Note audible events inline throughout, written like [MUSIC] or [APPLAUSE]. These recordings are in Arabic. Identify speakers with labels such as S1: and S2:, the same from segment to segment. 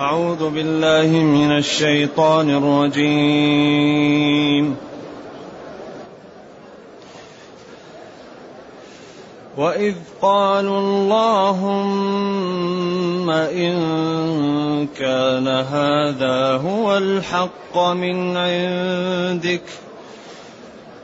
S1: أعوذ بالله من الشيطان الرجيم. وإذ قالوا اللهم إن كان هذا هو الحق من عندك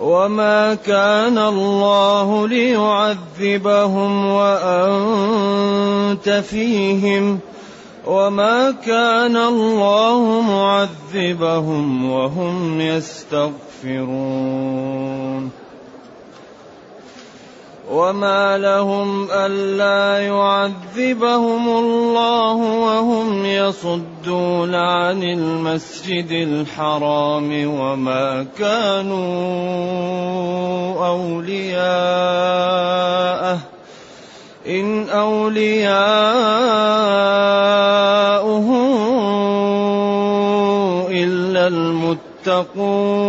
S1: وما كان الله ليعذبهم وانت فيهم وما كان الله معذبهم وهم يستغفرون وما لهم ألا يعذبهم الله وهم يصدون عن المسجد الحرام وما كانوا أولياءه إن أولياؤه إلا المتقون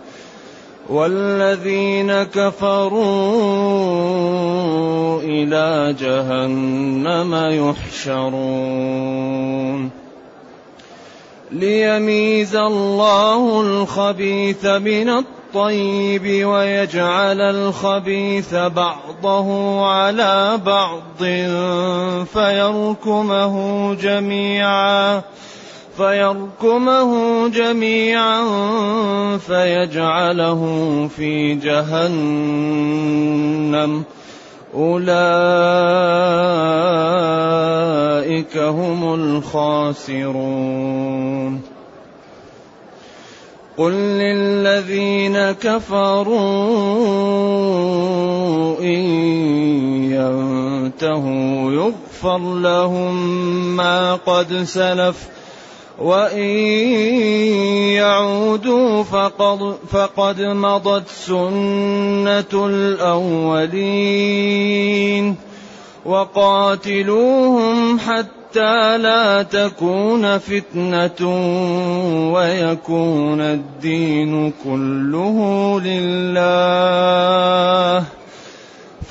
S1: والذين كفروا إلى جهنم يحشرون. ليميز الله الخبيث من الطيب ويجعل الخبيث بعضه على بعض فيركمه جميعا. فيركمه جميعا فيجعله في جهنم. أولئك هم الخاسرون. قل للذين كفروا إن ينتهوا يغفر لهم ما قد سلف وإن يعودوا فقد, فقد مضت سنة الأولين وقاتلوهم حتى لا تكون فتنة ويكون الدين كله لله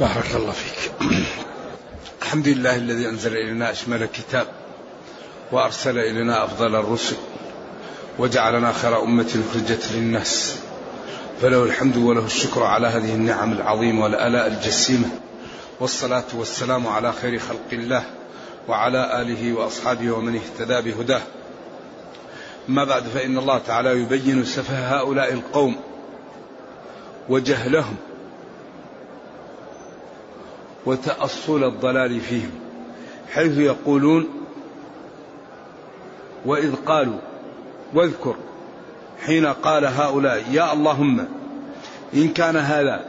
S2: بارك الله فيك. [CLEARS THROAT] الحمد لله الذي أنزل إلينا أشمل الكتاب وأرسل إلينا أفضل الرسل وجعلنا خير أمة أخرجت للناس. فله الحمد وله الشكر على هذه النعم العظيمة والآلاء الجسيمة. والصلاة والسلام على خير خلق الله وعلى آله وأصحابه ومن اهتدى بهداه. أما بعد فإن الله تعالى يبين سفه هؤلاء القوم وجهلهم وتأصل الضلال فيهم حيث يقولون وإذ قالوا واذكر حين قال هؤلاء يا اللهم إن كان هذا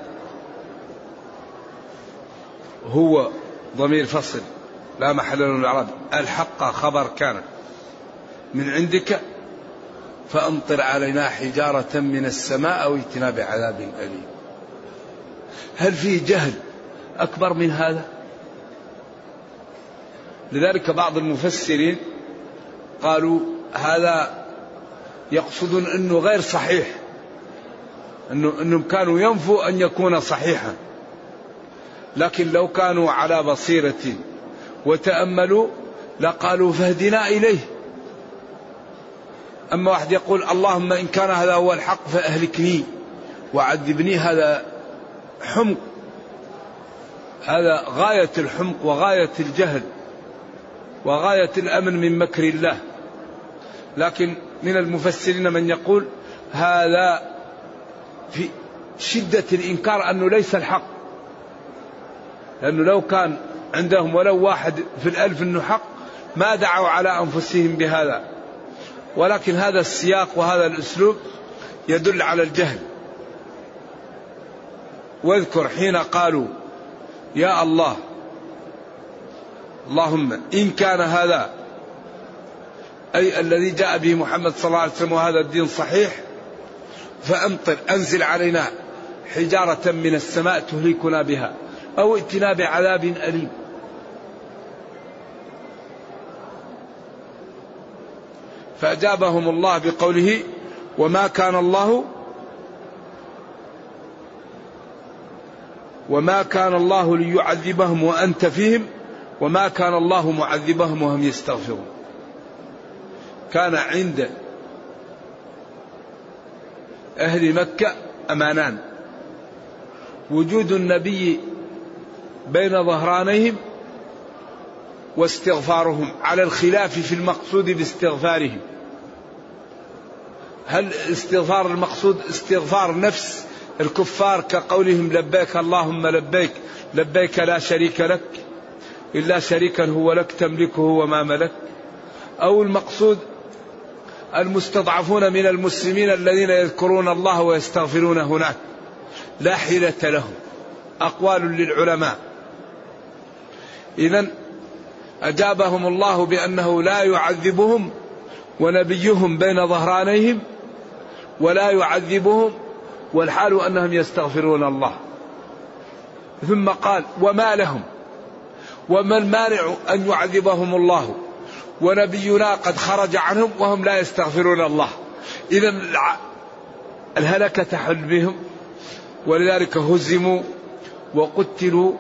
S2: هو ضمير فصل لا محل له الإعراب الحق خبر كان من عندك فأمطر علينا حجارة من السماء أو ائتنا بعذاب أليم. هل فيه جهل؟ أكبر من هذا؟ لذلك بعض المفسرين قالوا هذا يقصدون أنه غير صحيح أنه أنهم كانوا ينفوا أن يكون صحيحا. لكن لو كانوا على بصيرة وتأملوا لقالوا فاهدنا إليه. أما واحد يقول اللهم إن كان هذا هو الحق فأهلكني وعذبني هذا حمق. هذا غاية الحمق وغاية الجهل وغاية الأمن من مكر الله. لكن من المفسرين من يقول هذا في شدة الإنكار أنه ليس الحق. لأنه لو كان عندهم ولو واحد في الألف أنه حق ما دعوا على أنفسهم بهذا. ولكن هذا السياق وهذا الأسلوب يدل على الجهل. واذكر حين قالوا يا الله. اللهم إن كان هذا أي الذي جاء به محمد صلى الله عليه وسلم وهذا الدين صحيح فأمطر أنزل علينا حجارة من السماء تهلكنا بها أو ائتنا بعذاب أليم. فأجابهم الله بقوله وما كان الله وما كان الله ليعذبهم وأنت فيهم وما كان الله معذبهم وهم يستغفرون. كان عند أهل مكة أمانان. وجود النبي بين ظهرانيهم واستغفارهم على الخلاف في المقصود باستغفارهم. هل استغفار المقصود استغفار نفس الكفار كقولهم لبيك اللهم لبيك لبيك لا شريك لك إلا شريكا هو لك تملكه وما ملك. أو المقصود المستضعفون من المسلمين الذين يذكرون الله ويستغفرون هناك. لا حيلة لهم. أقوال للعلماء. إذا أجابهم الله بأنه لا يعذبهم ونبيهم بين ظهرانيهم ولا يعذبهم والحال أنهم يستغفرون الله. ثم قال وما لهم وما المانع أن يعذبهم الله. ونبينا قد خرج عنهم وهم لا يستغفرون الله. إذا الهلكة تحل بهم ولذلك هزموا وقتلوا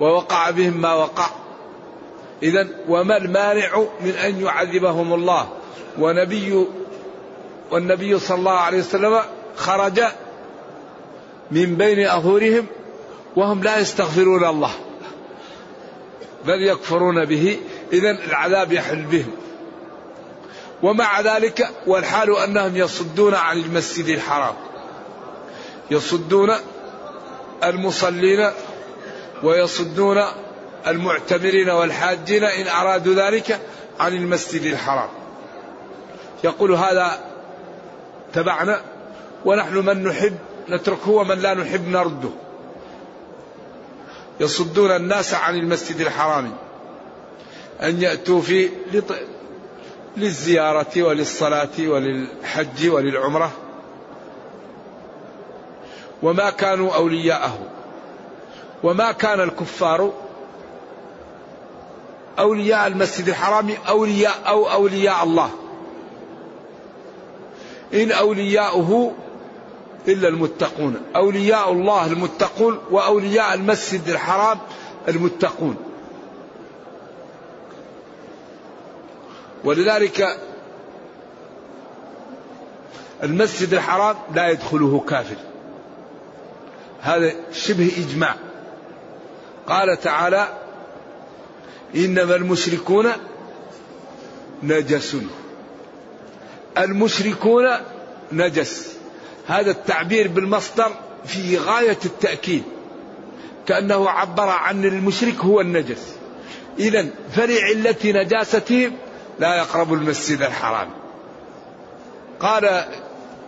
S2: ووقع بهم ما وقع. إذا وما المانع من أن يعذبهم الله. ونبي والنبي صلى الله عليه وسلم خرج من بين أظهرهم وهم لا يستغفرون الله بل يكفرون به إذا العذاب يحل بهم. ومع ذلك والحال أنهم يصدون عن المسجد الحرام يصدون المصلين ويصدون المعتمرين والحاجين إن أرادوا ذلك عن المسجد الحرام. يقول هذا تبعنا ونحن من نحب نتركه ومن لا نحب نرده. يصدون الناس عن المسجد الحرام. أن يأتوا فيه للزيارة وللصلاة وللحج وللعمرة. وما كانوا أولياءه. وما كان الكفار أولياء المسجد الحرام أولياء أو أولياء الله. إن أولياؤه إلا المتقون. أولياء الله المتقون وأولياء المسجد الحرام المتقون. ولذلك المسجد الحرام لا يدخله كافر. هذا شبه إجماع. قال تعالى إنما المشركون نجس. المشركون نجس. هذا التعبير بالمصدر في غاية التأكيد. كأنه عبر عن المشرك هو النجس. إذا فلعلة نجاستهم لا يقرب المسجد الحرام. قال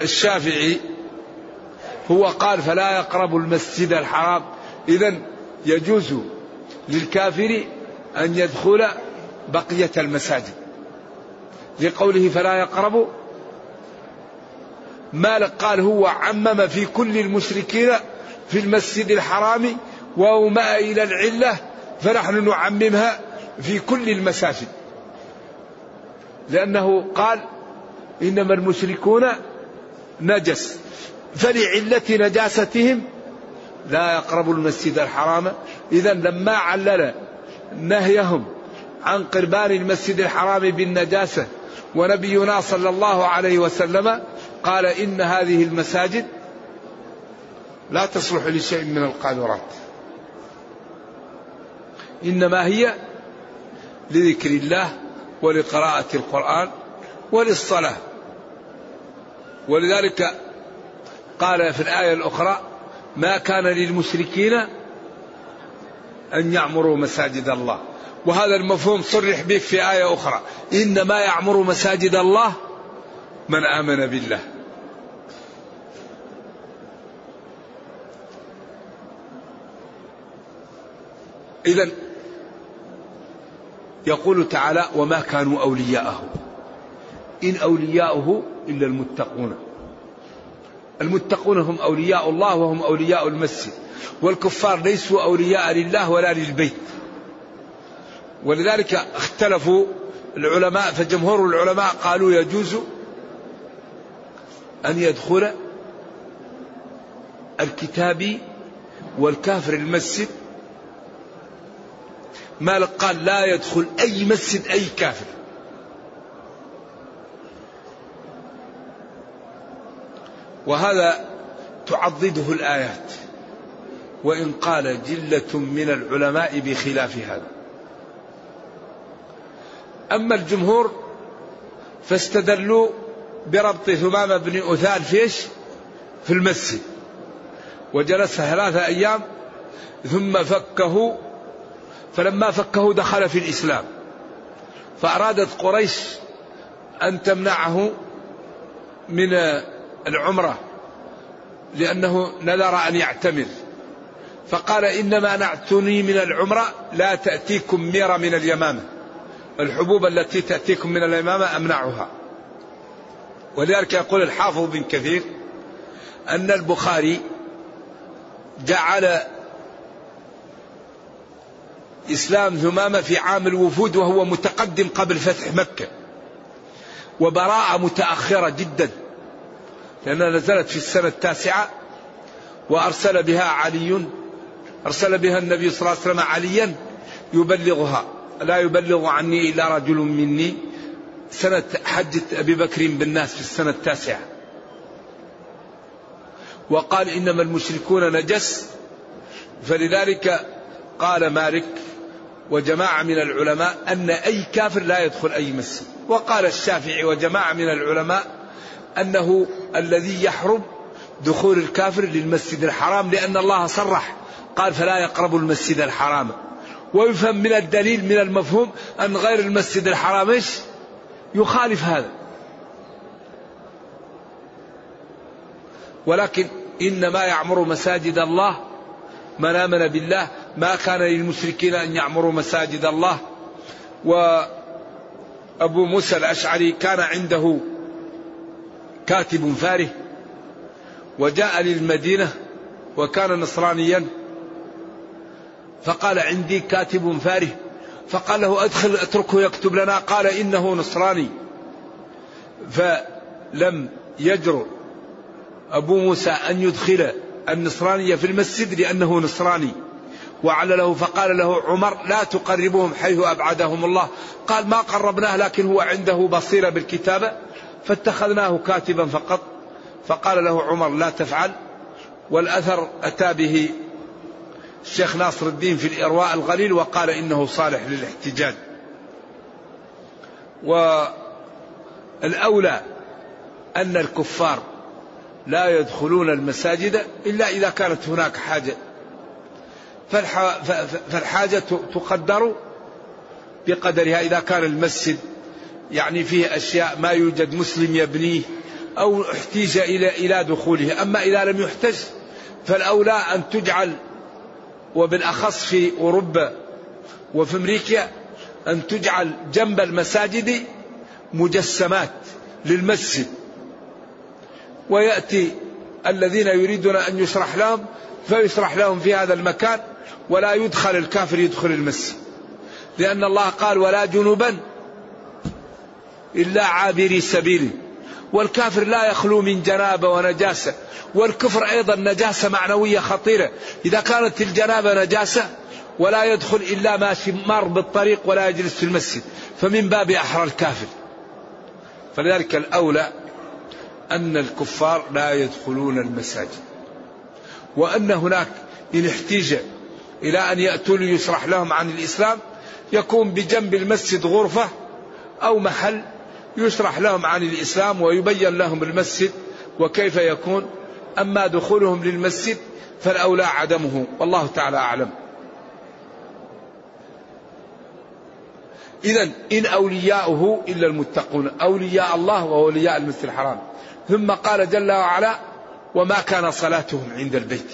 S2: الشافعي هو قال فلا يقرب المسجد الحرام. إذا يجوز للكافر أن يدخل بقية المساجد. لقوله فلا يقرب مالك قال هو عمم في كل المشركين في المسجد الحرام وأومأ إلى العلة فنحن نعممها في كل المساجد. لأنه قال إنما المشركون نجس فلعلة نجاستهم لا يقرب المسجد الحرام. إذا لما علل نهيهم عن قربان المسجد الحرام بالنجاسة ونبينا صلى الله عليه وسلم قال إن هذه المساجد لا تصلح لشيء من القاذورات. إنما هي لذكر الله ولقراءة القرآن وللصلاة. ولذلك قال في الآية الأخرى ما كان للمشركين أن يعمروا مساجد الله. وهذا المفهوم صرح به في آية أخرى إنما يعمر مساجد الله من آمن بالله. إذا يقول تعالى وما كانوا أولياءه. إن أولياؤه إلا المتقون. المتقون هم أولياء الله وهم أولياء المسجد. والكفار ليسوا أولياء لله ولا للبيت. ولذلك اختلفوا العلماء فجمهور العلماء قالوا يجوز أن يدخل الكتابي والكافر المسجد مالك قال لا يدخل أي مسجد أي كافر. وهذا تعضده الآيات. وإن قال جلة من العلماء بخلاف هذا. أما الجمهور فاستدلوا بربط ثمامة بن أثال فيش في المسجد. وجلس ثلاثة أيام ثم فكه فلما فكه دخل في الإسلام فأرادت قريش أن تمنعه من العمرة لأنه نذر أن يعتمر. فقال إنما نعتني من العمرة لا تأتيكم ميرة من اليمامة. الحبوب التي تأتيكم من اليمامة أمنعها. ولذلك يقول الحافظ بن كثير أن البخاري جعل إسلام ثمامة في عام الوفود وهو متقدم قبل فتح مكة. وبراءة متأخرة جدا. لأنها نزلت في السنة التاسعة وأرسل بها علي أرسل بها النبي صلى الله عليه وسلم عليا يبلغها. لا يبلغ عني إلا رجل مني. سنة حجة أبي بكر بالناس في السنة التاسعة. وقال إنما المشركون نجس. فلذلك قال مالك وجماعة من العلماء أن أي كافر لا يدخل أي مسجد. وقال الشافعي وجماعة من العلماء أنه الذي يحرم دخول الكافر للمسجد الحرام لأن الله صرح قال فلا يقربوا المسجد الحرام. ويفهم من الدليل من المفهوم أن غير المسجد الحرام إيش؟ يخالف هذا. ولكن إنما يعمر مساجد الله من آمن بالله ما كان للمشركين أن يعمروا مساجد الله. وأبو موسى الأشعري كان عنده كاتب فاره وجاء للمدينة وكان نصرانيا. فقال عندي كاتب فاره فقال له أدخل اتركه يكتب لنا. قال إنه نصراني. فلم يجرؤ أبو موسى أن يدخل النصرانية في المسجد لأنه نصراني. وعلله فقال له عمر لا تقربهم حيث أبعدهم الله. قال ما قربناه لكن هو عنده بصيرة بالكتابة. فاتخذناه كاتبا فقط. فقال له عمر لا تفعل. والأثر أتى به الشيخ ناصر الدين في الإرواء الغليل وقال إنه صالح للاحتجاج. والأولى أن الكفار لا يدخلون المساجد إلا إذا كانت هناك حاجة. فالحاجة تقدر بقدرها إذا كان المسجد يعني فيه أشياء ما يوجد مسلم يبنيه أو احتيج إلى إلى دخوله. أما إذا لم يحتج فالأولى أن تجعل وبالأخص في أوروبا وفي أمريكا أن تجعل جنب المساجد مجسمات للمسجد. ويأتي الذين يريدون أن يشرح لهم فيشرح لهم في هذا المكان ولا يدخل الكافر يدخل المسجد لأن الله قال ولا جنوبا إلا عابري سبيل والكافر لا يخلو من جنابة ونجاسة. والكفر أيضا نجاسة معنوية خطيرة. إذا كانت الجنابة نجاسة ولا يدخل إلا ماشي مار بالطريق ولا يجلس في المسجد. فمن باب أحرى الكافر. فلذلك الأولى أن الكفار لا يدخلون المساجد وأن هناك إن احتيج إلى أن يأتوا ليشرح لهم عن الإسلام يكون بجنب المسجد غرفة أو محل يشرح لهم عن الإسلام ويبين لهم المسجد وكيف يكون أما دخولهم للمسجد فالأولى عدمه والله تعالى أعلم. إذا إن أولياؤه إلا المتقون أولياء الله وأولياء المسجد الحرام. ثم قال جل وعلا وما كان صلاتهم عند البيت.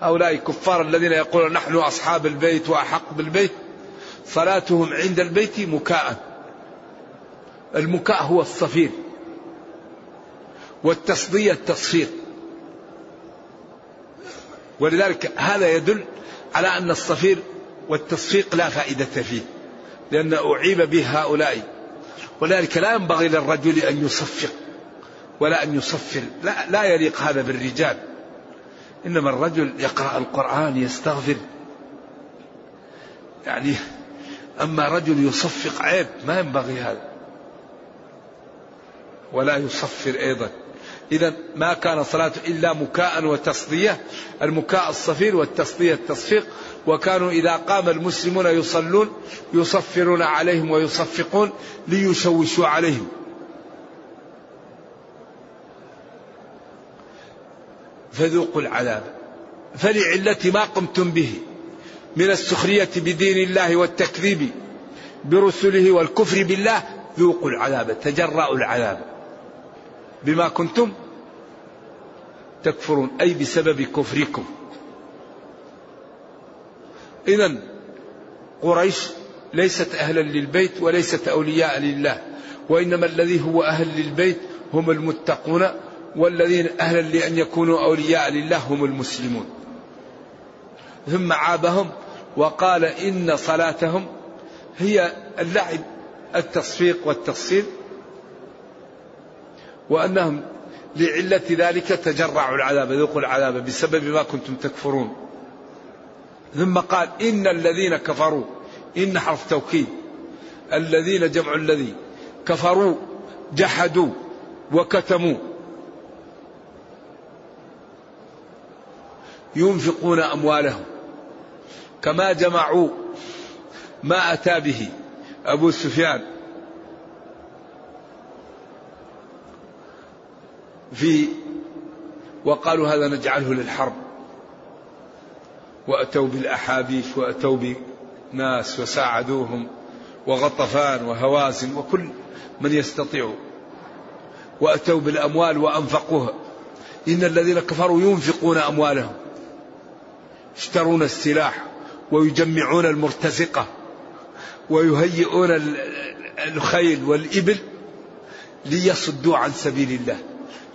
S2: هؤلاء الكفار الذين يقولون نحن أصحاب البيت وأحق بالبيت صلاتهم عند البيت مكاء. المكاء هو الصفير والتصدية التصفير. ولذلك هذا يدل على أن الصفير والتصفيق لا فائدة فيه لأن أعيب به هؤلاء. ولذلك لا ينبغي للرجل أن يصفق ولا أن يصفر. لا, لا يليق هذا بالرجال. إنما الرجل يقرأ القرآن يستغفر. يعني أما رجل يصفق عيب ما ينبغي هذا. ولا يصفر أيضا. إذا ما كان صلاته إلا مكاء وتصدية. المكاء الصفير والتصدية التصفيق وكانوا إذا قام المسلمون يصلون يصفرون عليهم ويصفقون ليشوشوا عليهم. فذوقوا العذاب. فلعلة ما قمتم به من السخرية بدين الله والتكذيب برسله والكفر بالله ذوقوا العذاب تجرأوا العذاب. بما كنتم تكفرون أي بسبب كفركم. إذا قريش ليست أهلا للبيت وليست أولياء لله وإنما الذي هو أهل للبيت هم المتقون والذين أهلا لأن يكونوا أولياء لله هم المسلمون. ثم عابهم وقال إن صلاتهم هي اللعب التصفيق والتصفيق وأنهم لعلة ذلك تجرعوا العذاب ذوقوا العذاب بسبب ما كنتم تكفرون. ثم قال إن الذين كفروا إن حرف توكيد الذين جمع الذي كفروا جحدوا وكتموا. ينفقون أموالهم. كما جمعوا ما أتى به أبو سفيان في وقالوا هذا نجعله للحرب. وأتوا بالأحابيش وأتوا بناس وساعدوهم وغطفان وهوازن وكل من يستطيع. وأتوا بالأموال وأنفقوها. إن الذين كفروا ينفقون أموالهم. يشترون السلاح ويجمعون المرتزقة ويهيئون الخيل والإبل ليصدوا عن سبيل الله.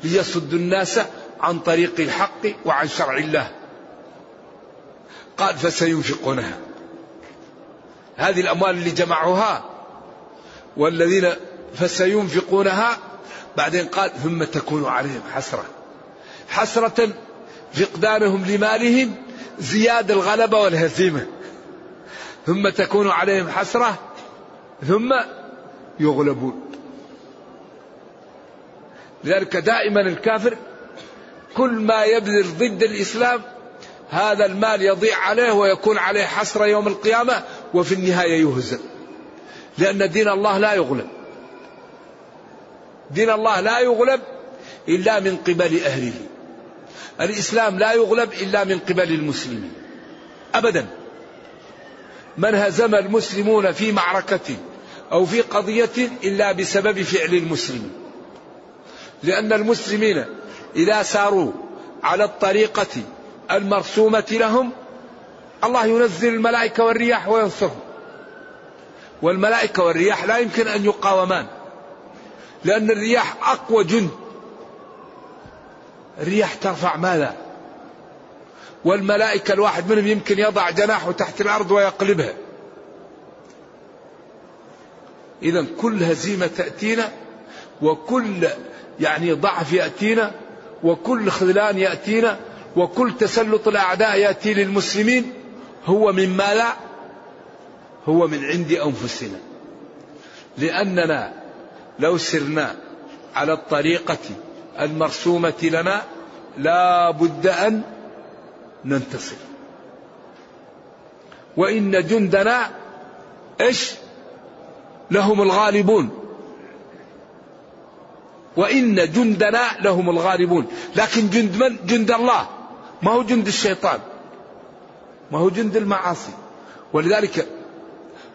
S2: ليصدوا الناس عن طريق الحق وعن شرع الله. قال فسينفقونها. هذه الأموال اللي جمعوها والذين فسينفقونها بعدين قال ثم تكون عليهم حسرة. حسرة فقدانهم لمالهم زياد الغلبة والهزيمة. ثم تكون عليهم حسرة ثم يغلبون. لذلك دائما الكافر كل ما يبذل ضد الإسلام هذا المال يضيع عليه ويكون عليه حسرة يوم القيامة وفي النهاية يهزم. لأن دين الله لا يغلب. دين الله لا يغلب إلا من قبل أهله. الإسلام لا يغلب إلا من قبل المسلمين. أبدا. من هزم المسلمون في معركة أو في قضية إلا بسبب فعل المسلمين لأن المسلمين إذا ساروا على الطريقة المرسومة لهم. الله ينزل الملائكة والرياح وينصرهم. والملائكة والرياح لا يمكن أن يقاومان لأن الرياح أقوى جند. الرياح ترفع ماذا؟ والملائكة الواحد منهم يمكن يضع جناحه تحت الأرض ويقلبها. إذا كل هزيمة تأتينا وكل يعني ضعف يأتينا وكل خذلان يأتينا وكل تسلط الأعداء يأتي للمسلمين هو مما لا؟ هو من عند أنفسنا. لأننا لو سرنا على الطريقة المرسومة لنا لا بد أن ننتصر. وإن جندنا إيش؟ لهم الغالبون. وإن جندنا لهم الغالبون. لكن جند من؟ جند الله. ما هو جند الشيطان؟ ما هو جند المعاصي. ولذلك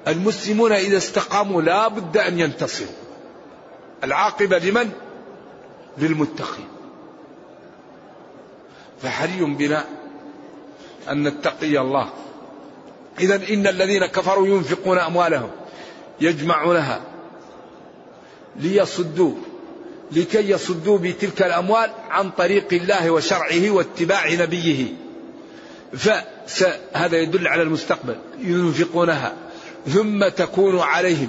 S2: المسلمون إذا استقاموا لا بد أن ينتصروا. العاقبة لمن؟ للمتقين. فحري بنا أن نتقي الله؟ إذا إن الذين كفروا ينفقون أموالهم يجمعونها ليصدوا لكي يصدوا بتلك الأموال عن طريق الله وشرعه واتباع نبيه. فهذا يدل على المستقبل ينفقونها. ثم تكون عليهم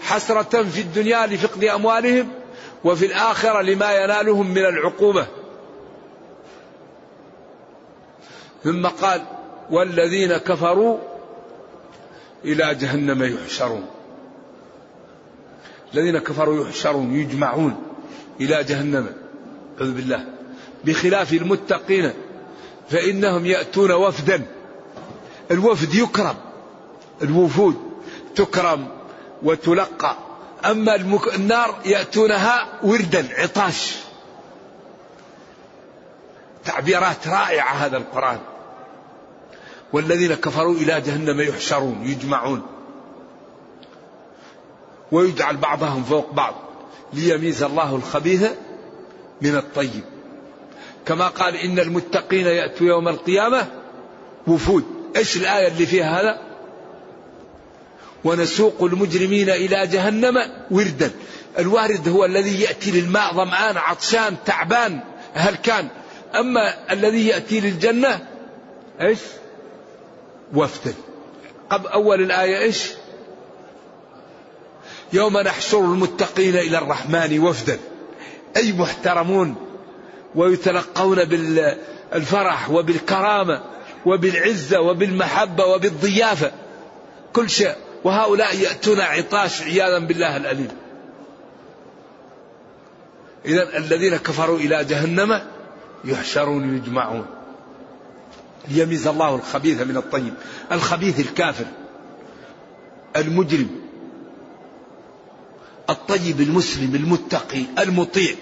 S2: حسرة في الدنيا لفقد أموالهم وفي الآخرة لما ينالهم من العقوبة. ثم قال والذين كفروا إلى جهنم يحشرون. الذين كفروا يحشرون يجمعون. إلى جهنم. أعوذ بالله. بخلاف المتقين فإنهم يأتون وفدا. الوفد يكرم. الوفود تكرم وتلقى. أما المك... النار يأتونها وردا عطاش. تعبيرات رائعة هذا القرآن. والذين كفروا إلى جهنم يحشرون يجمعون. ويجعل بعضهم فوق بعض. ليميز الله الخبيث من الطيب. كما قال إن المتقين يأتوا يوم القيامة وفود إيش الآية اللي فيها هذا؟ ونسوق المجرمين إلى جهنم وردا. الوارد هو الذي يأتي للماء ظمآن عطشان تعبان هل كان أما الذي يأتي للجنة إيش؟ وفدا قبل أول الآية إيش؟ يوم نحشر المتقين إلى الرحمن وفدا. أي محترمون ويتلقون بالفرح وبالكرامة وبالعزة وبالمحبة وبالضيافة. كل شيء. وهؤلاء يأتون عطاش عياذا بالله الأليم. إذا الذين كفروا إلى جهنم يحشرون يجمعون. ليميز الله الخبيث من الطيب. الخبيث الكافر. المجرم. الطيب المسلم المتقي المطيع.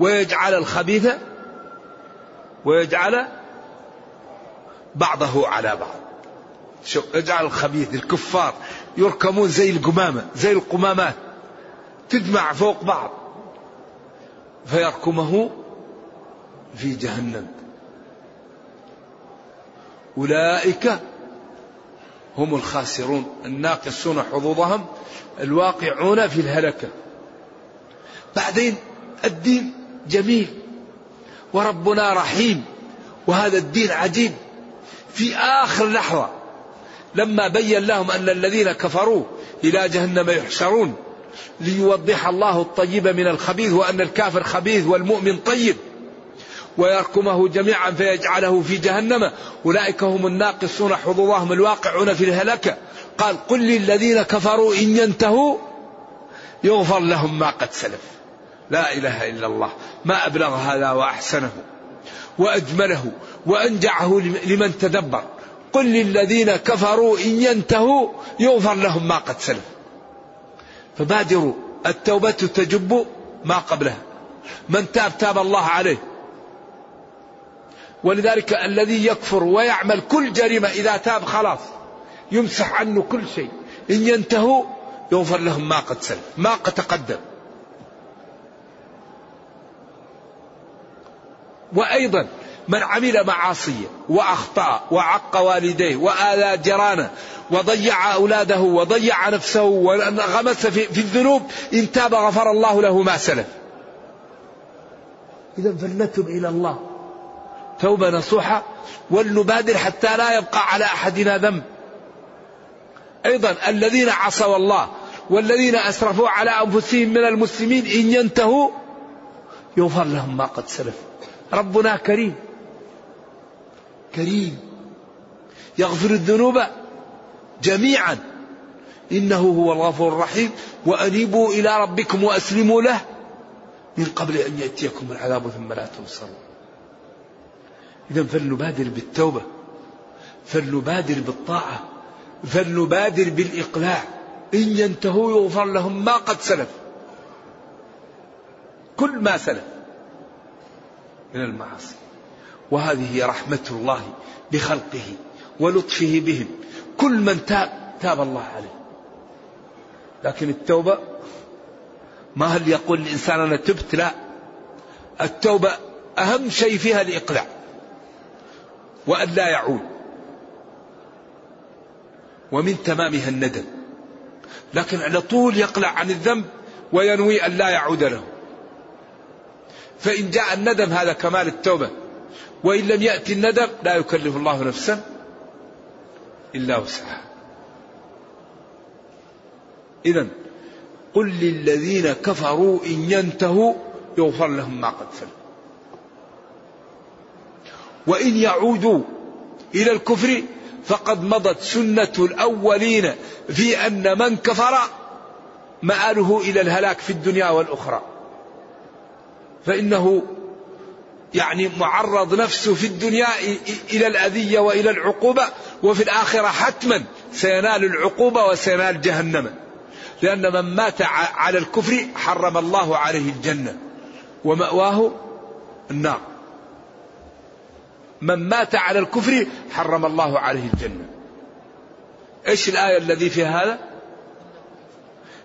S2: ويجعل الخبيث ويجعل بعضه على بعض. شوف يجعل الخبيث الكفار يركمون زي القمامة زي القمامات تجمع فوق بعض. فيركمه في جهنم. أولئك هم الخاسرون الناقصون حظوظهم. الواقعون في الهلكة. بعدين الدين جميل وربنا رحيم وهذا الدين عجيب. في آخر لحظة لما بين لهم أن الذين كفروا إلى جهنم يحشرون ليوضح الله الطيب من الخبيث وأن الكافر خبيث والمؤمن طيب. ويركمه جميعا فيجعله في جهنم. أولئك هم الناقصون حظوظهم الواقعون في الهلكة قال قل للذين كفروا إن ينتهوا يغفر لهم ما قد سلف. لا إله إلا الله. ما أبلغ هذا وأحسنه وأجمله وأنجعه لمن تدبر. قل للذين كفروا إن ينتهوا يغفر لهم ما قد سلف. فبادروا. التوبة تجب ما قبلها. من تاب تاب الله عليه. ولذلك الذي يكفر ويعمل كل جريمة إذا تاب خلاص يمسح عنه كل شيء. إن ينتهوا يغفر لهم ما قد سلف ما قد تقدم. وأيضا من عمل معاصية وأخطأ وعق والديه وآذى جيرانه وضيع أولاده وضيع نفسه وغمس في, في الذنوب إن تاب غفر الله له ما سلف. إذا فلنتب إلى الله. توبة نصوحة ولنبادر حتى لا يبقى على أحدنا ذنب. أيضا الذين عصوا الله والذين أسرفوا على أنفسهم من المسلمين إن ينتهوا يغفر لهم ما قد سلف. ربنا كريم. كريم. يغفر الذنوب جميعا. إنه هو الغفور الرحيم. وأنيبوا إلى ربكم وأسلموا له من قبل أن يأتيكم العذاب ثم لا تنصرون إذا فلنبادر بالتوبة فلنبادر بالطاعة فلنبادر بالإقلاع. إن ينتهوا يغفر لهم ما قد سلف. كل ما سلف من المعاصي. وهذه رحمة الله بخلقه ولطفه بهم. كل من تاب تاب الله عليه. لكن التوبة ما هل يقول الإنسان أنا تبت؟ لا. التوبة أهم شيء فيها الإقلاع. وأن لا يعود ومن تمامها الندم. لكن على طول يقلع عن الذنب وينوي أن لا يعود له. فإن جاء الندم هذا كمال التوبة. وإن لم يأتي الندم لا يكلف الله نفسا إلا وسعها. إذا قل للذين كفروا إن ينتهوا يغفر لهم ما قد سلم وإن يعودوا إلى الكفر فقد مضت سنة الأولين في أن من كفر مآله إلى الهلاك في الدنيا والأخرى. فإنه يعني معرض نفسه في الدنيا إلى الأذية وإلى العقوبة وفي الآخرة حتما سينال العقوبة وسينال جهنم. لأن من مات على الكفر حرم الله عليه الجنة ومأواه النار. من مات على الكفر حرم الله عليه الجنة. إيش الآية الذي في هذا؟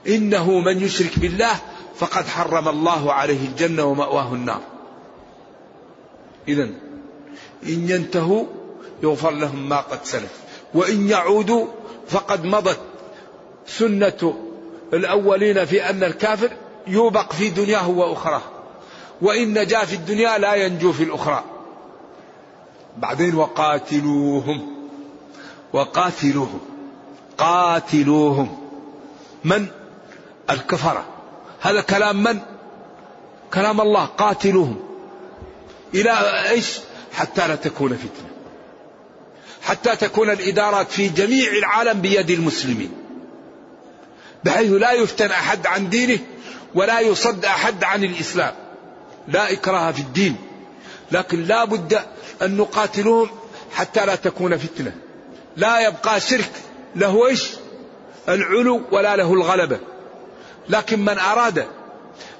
S2: إنه من يشرك بالله فقد حرم الله عليه الجنة ومأواه النار. إذا إن ينتهوا يغفر لهم ما قد سلف وإن يعودوا فقد مضت سنة الأولين في أن الكافر يوبق في دنياه وأخراه وإن نجا في الدنيا لا ينجو في الأخرى. بعدين وقاتلوهم. وقاتلوهم. قاتلوهم. من؟ الكفرة هذا كلام من؟ كلام الله. قاتلوهم. إلى إيش؟ حتى لا تكون فتنة. حتى تكون الإدارات في جميع العالم بيد المسلمين. بحيث لا يفتن أحد عن دينه ولا يصد أحد عن الإسلام. لا إكراه في الدين. لكن لا بد أن نقاتلهم حتى لا تكون فتنة. لا يبقى شرك له إيش؟ العلو ولا له الغلبة. لكن من أراد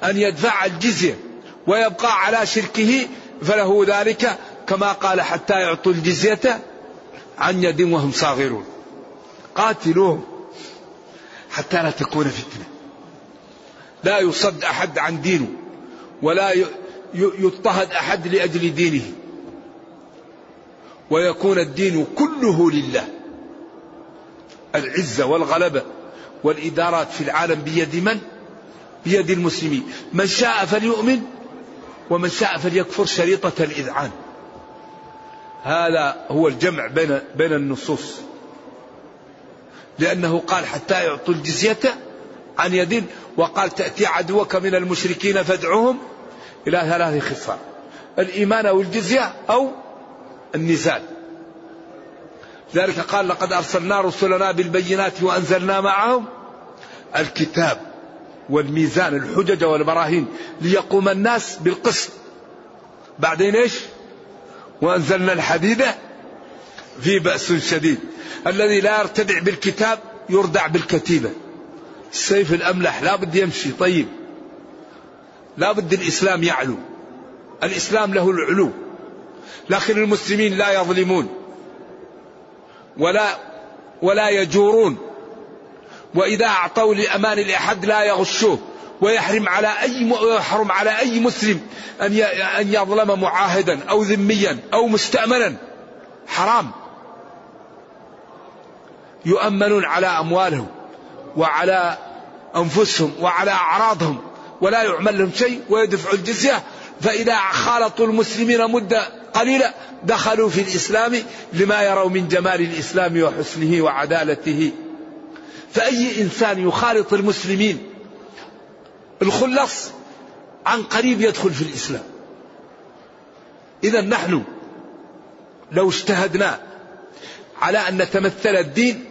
S2: أن يدفع الجزية ويبقى على شركه فله ذلك كما قال حتى يعطوا الجزية عن يد وهم صاغرون. قاتلوهم حتى لا تكون فتنة. لا يصد أحد عن دينه ولا يضطهد أحد لأجل دينه. ويكون الدين كله لله. العزة والغلبة والإدارات في العالم بيد من؟ بيد المسلمين. من شاء فليؤمن ومن شاء فليكفر شريطة الإذعان. هذا هو الجمع بين بين النصوص. لأنه قال حتى يعطوا الجزية عن يد وقال تأتي عدوك من المشركين فادعهم إلى ثلاث خصال. الإيمان أو الجزية أو النزال. ذلك قال لقد أرسلنا رسلنا بالبينات وأنزلنا معهم الكتاب والميزان الحجج والبراهين ليقوم الناس بالقسط. بعدين إيش؟ وأنزلنا الحديد في بأس شديد. الذي لا يرتدع بالكتاب يردع بالكتيبة. السيف الأملح لا بد يمشي. طيب. لا بد الإسلام يعلو. الإسلام له العلو. لكن المسلمين لا يظلمون. ولا ولا يجورون. وإذا أعطوا لأمان لأحد لا يغشوه. ويحرم على أي ويحرم على أي مسلم أن أن يظلم معاهدا أو ذميا أو مستأمنا. حرام. يؤمنون على أموالهم وعلى أنفسهم وعلى أعراضهم. ولا يعمل لهم شيء ويدفعوا الجزية. فإذا خالطوا المسلمين مدة قليلة دخلوا في الإسلام لما يروا من جمال الإسلام وحسنه وعدالته. فأي إنسان يخالط المسلمين الخلص عن قريب يدخل في الإسلام. إذا نحن لو اجتهدنا على أن نتمثل الدين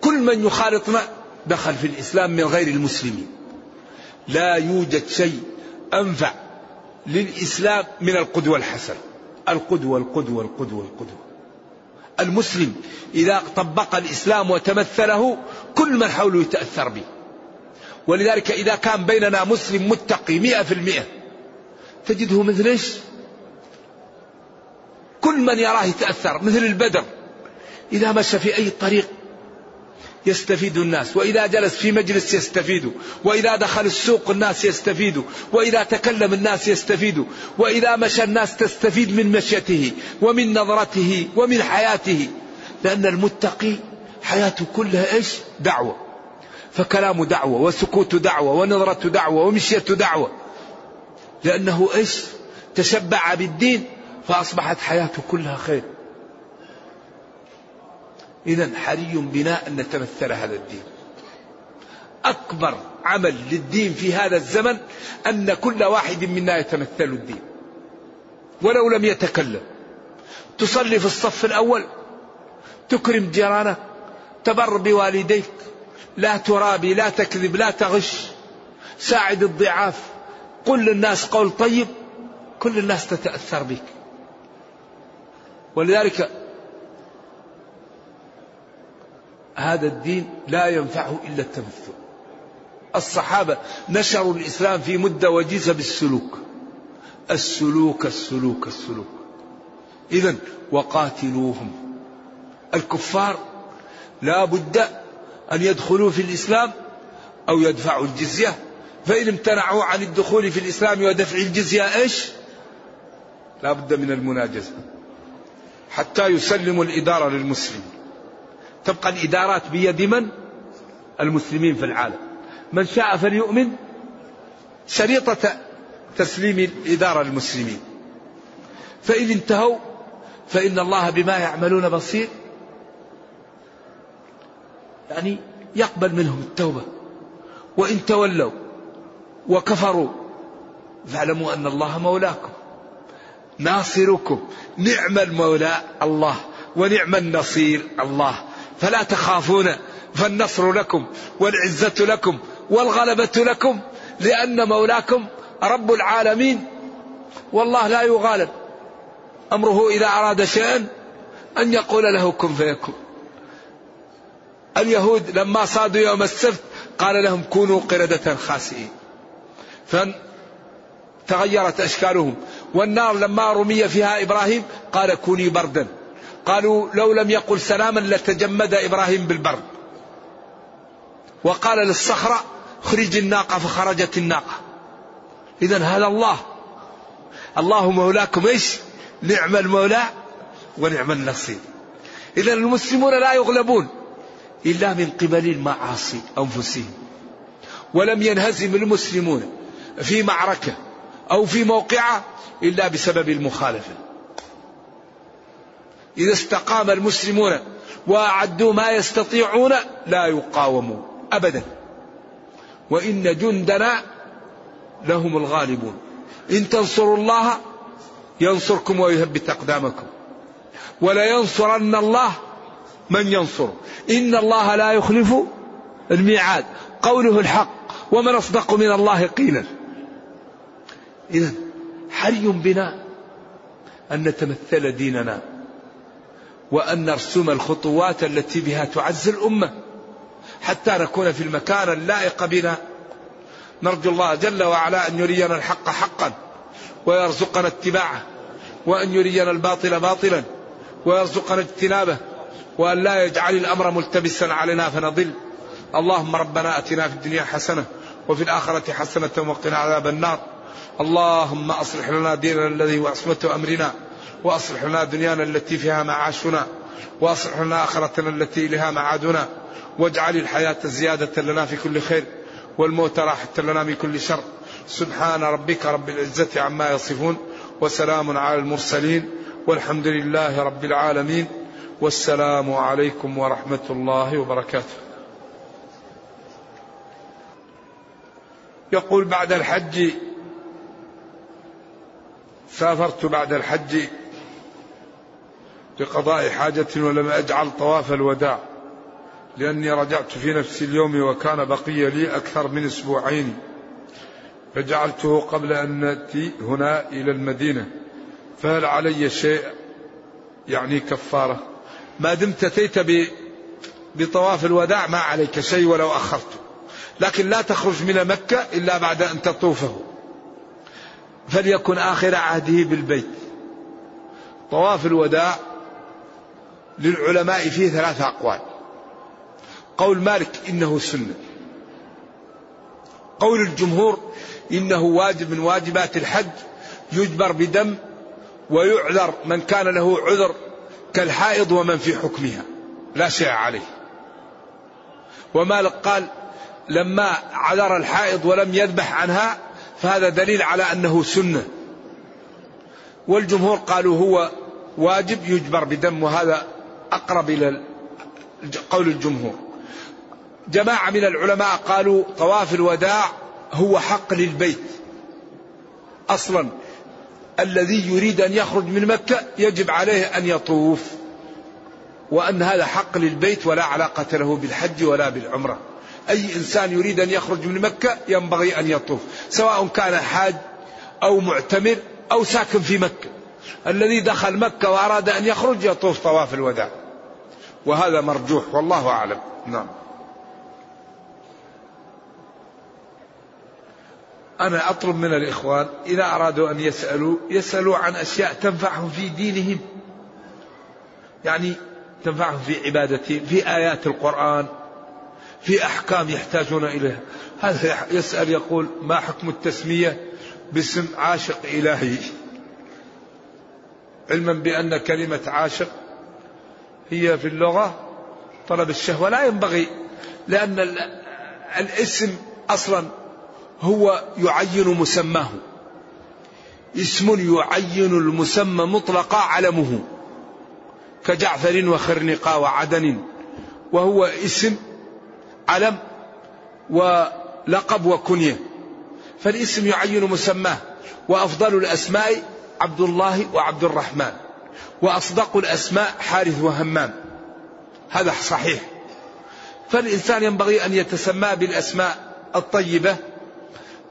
S2: كل من يخالطنا دخل في الإسلام من غير المسلمين. لا يوجد شيء أنفع للإسلام من القدوة الحسنة. القدوة القدوة القدوة القدوة. المسلم إذا طبق الإسلام وتمثله كل من حوله يتأثر به. ولذلك إذا كان بيننا مسلم متقي مئة في المئة تجده مثل إيش؟ كل من يراه يتأثر مثل البدر. إذا مشى في أي طريق يستفيد الناس. وإذا جلس في مجلس يستفيد. وإذا دخل السوق الناس يستفيدوا وإذا تكلم الناس يستفيدوا وإذا مشى الناس تستفيد من مشيته ومن نظرته ومن حياته. لأن المتقي حياته كلها إيش؟ دعوة. فكلامه دعوة وسكوت دعوة ونظرة دعوة ومشية دعوة. لأنه إيش؟ تشبع بالدين فأصبحت حياته كلها خير. إذا حري بنا أن نتمثل هذا الدين. أكبر عمل للدين في هذا الزمن أن كل واحد منا يتمثل الدين. ولو لم يتكلم. تصلي في الصف الأول. تكرم جيرانك. تبر بوالديك. لا ترابي لا تكذب لا تغش. ساعد الضعاف. قل للناس قول طيب. كل الناس تتأثر بك. ولذلك هذا الدين لا ينفعه إلا التمثل الصحابة نشروا الإسلام في مدة وجيزة بالسلوك. السلوك السلوك السلوك. إذا وقاتلوهم. الكفار لا بد أن يدخلوا في الإسلام أو يدفعوا الجزية. فإن امتنعوا عن الدخول في الإسلام ودفع الجزية إيش؟ لا بد من المناجزة. حتى يسلموا الإدارة للمسلمين. تبقى الإدارات بيد من؟ المسلمين في العالم. من شاء فليؤمن. شريطة تسليم الإدارة للمسلمين. فإن انتهوا فإن الله بما يعملون بصير. يعني يقبل منهم التوبة. وإن تولوا وكفروا فاعلموا أن الله مولاكم. ناصركم. نعم المولى الله ونعم النصير الله. فلا تخافون فالنصر لكم والعزة لكم والغلبة لكم لأن مولاكم رب العالمين والله لا يغالب. أمره إذا أراد شيئا أن يقول له كن فيكون. اليهود لما صادوا يوم السبت قال لهم كونوا قردة خاسئين. فتغيرت أشكالهم. والنار لما رمي فيها إبراهيم قال كوني بردا. قالوا لو لم يقل سلاما لتجمد إبراهيم بالبرد. وقال للصخرة خرج الناقة فخرجت الناقة. إذا هذا الله. الله مولاكم إيش؟ نعم المولى ونعم النصير. إذا المسلمون لا يغلبون إلا من قبل المعاصي أنفسهم. ولم ينهزم المسلمون في معركة أو في موقعة إلا بسبب المخالفة. إذا استقام المسلمون وأعدوا ما يستطيعون لا يقاومون أبدا. وإن جندنا لهم الغالبون. إن تنصروا الله ينصركم ويثبت أقدامكم. ولا ينصرن الله من ينصر. إن الله لا يخلف الميعاد. قوله الحق. ومن أصدق من الله قيلا. إذا حري بنا أن نتمثل ديننا. وأن نرسم الخطوات التي بها تعز الأمة حتى نكون في المكان اللائق بنا. نرجو الله جل وعلا أن يرينا الحق حقا ويرزقنا اتباعه وأن يرينا الباطل باطلا ويرزقنا اجتنابه وأن لا يجعل الأمر ملتبسا علينا فنضل. اللهم ربنا أتنا في الدنيا حسنة وفي الآخرة حسنة وقنا عذاب النار. اللهم أصلح لنا ديننا الذي هو عصمة أمرنا. وأصلح لنا دنيانا التي فيها معاشنا وأصلح لنا آخرتنا التي إليها معادنا. واجعل الحياة زيادة لنا في كل خير والموت راحة لنا من كل شر. سبحان ربك رب العزة عما يصفون وسلام على المرسلين والحمد لله رب العالمين. والسلام عليكم ورحمة الله وبركاته. يقول بعد الحج سافرت بعد الحج لقضاء حاجة ولم أجعل طواف الوداع لأني رجعت في نفس اليوم وكان بقي لي أكثر من أسبوعين فجعلته قبل أن نأتي هنا إلى المدينة فهل علي شيء؟ يعني كفارة. ما دمت أتيت بطواف الوداع ما عليك شيء ولو أخرته لكن لا تخرج من مكة إلا بعد أن تطوفه. فليكن آخر عهده بالبيت. طواف الوداع للعلماء فيه ثلاثة أقوال. قول مالك إنه سنة. قول الجمهور إنه واجب من واجبات الحج يجبر بدم ويعذر من كان له عذر كالحائض ومن في حكمها. لا شيء عليه. ومالك قال لما عذر الحائض ولم يذبح عنها فهذا دليل على أنه سنة. والجمهور قالوا هو واجب يجبر بدم وهذا أقرب إلى قول الجمهور. جماعة من العلماء قالوا طواف الوداع هو حق للبيت. أصلا الذي يريد أن يخرج من مكة يجب عليه أن يطوف وأن هذا حق للبيت ولا علاقة له بالحج ولا بالعمرة. أي إنسان يريد أن يخرج من مكة ينبغي أن يطوف سواء كان حاج أو معتمر أو ساكن في مكة. الذي دخل مكة وأراد أن يخرج يطوف طواف الوداع. وهذا مرجوح والله أعلم. نعم. أنا أطلب من الإخوان إذا أرادوا أن يسألوا يسألوا عن أشياء تنفعهم في دينهم. يعني تنفعهم في عبادتهم في آيات القرآن في أحكام يحتاجون إليها. هذا يسأل يقول ما حكم التسمية باسم عاشق إلهي؟ علما بأن كلمة عاشق هي في اللغة طلب الشهوة. لا ينبغي لأن الاسم أصلا هو يعين مسماه. اسم يعين المسمى مطلقا علمه كجعفر وخرنقا وعدن وهو اسم علم ولقب وكنية. فالاسم يعين مسماه وأفضل الأسماء عبد الله وعبد الرحمن وأصدق الأسماء حارث وهمام. هذا صحيح. فالإنسان ينبغي أن يتسمى بالأسماء الطيبة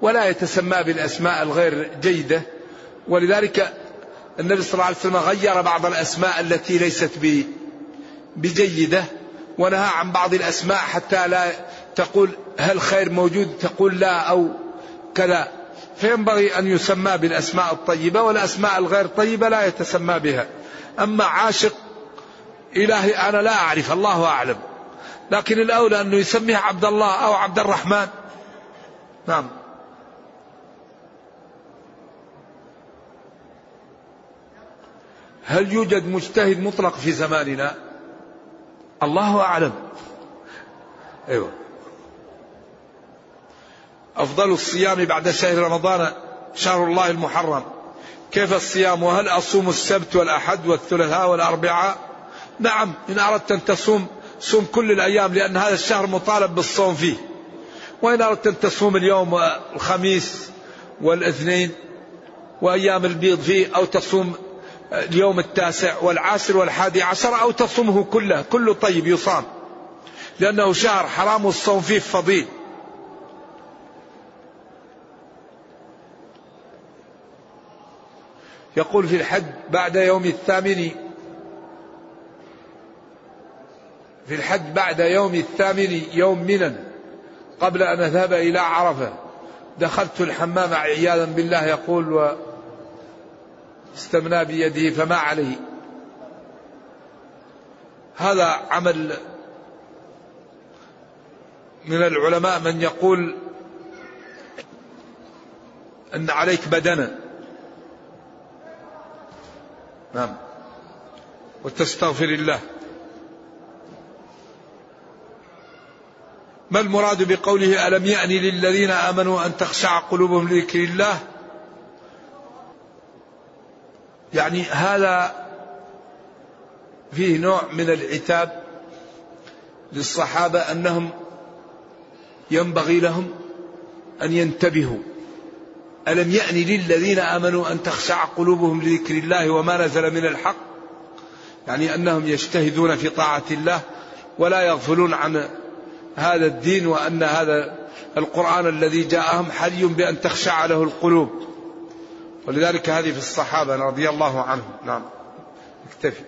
S2: ولا يتسمى بالأسماء الغير جيدة. ولذلك النبي صلى الله عليه وسلم غير بعض الأسماء التي ليست بجيدة. ونهى عن بعض الأسماء حتى لا تقول هل خير موجود تقول لا أو كذا. فينبغي أن يسمى بالأسماء الطيبة والأسماء الغير طيبة لا يتسمى بها. أما عاشق إلهي أنا لا أعرف الله أعلم. لكن الأولى أنه يسميه عبد الله أو عبد الرحمن. نعم. هل يوجد مجتهد مطلق في زماننا؟ الله أعلم. أيوة. أفضل الصيام بعد شهر رمضان شهر الله المحرم. كيف الصيام؟ وهل أصوم السبت والأحد والثلاثاء والأربعاء؟ نعم إن أردت أن تصوم صوم كل الأيام لأن هذا الشهر مطالب بالصوم فيه. وإن أردت أن تصوم اليوم الخميس والإثنين وأيام البيض فيه أو تصوم اليوم التاسع والعاشر والحادي عشر أو تصومه كله كله طيب يصام. لأنه شهر حرام الصوم فيه فضيل. يقول في الحج بعد يوم الثامن في الحج بعد يوم الثامن يوم منى قبل أن أذهب إلى عرفة. دخلت الحمام عياذا بالله يقول استمنى بيده فما عليه. هذا عمل من العلماء من يقول أن عليك بدنا. نعم. وتستغفر الله. ما المراد بقوله ألم يأن للذين آمنوا أن تخشع قلوبهم لذكر الله؟ يعني هذا فيه نوع من العتاب للصحابة أنهم ينبغي لهم أن ينتبهوا. ألم يأن للذين آمنوا أن تخشع قلوبهم لذكر الله وما نزل من الحق؟ يعني أنهم يجتهدون في طاعة الله ولا يغفلون عن هذا الدين وأن هذا القرآن الذي جاءهم حري بأن تخشع له القلوب. ولذلك هذه في الصحابة رضي الله عنهم. نعم. اكتفي.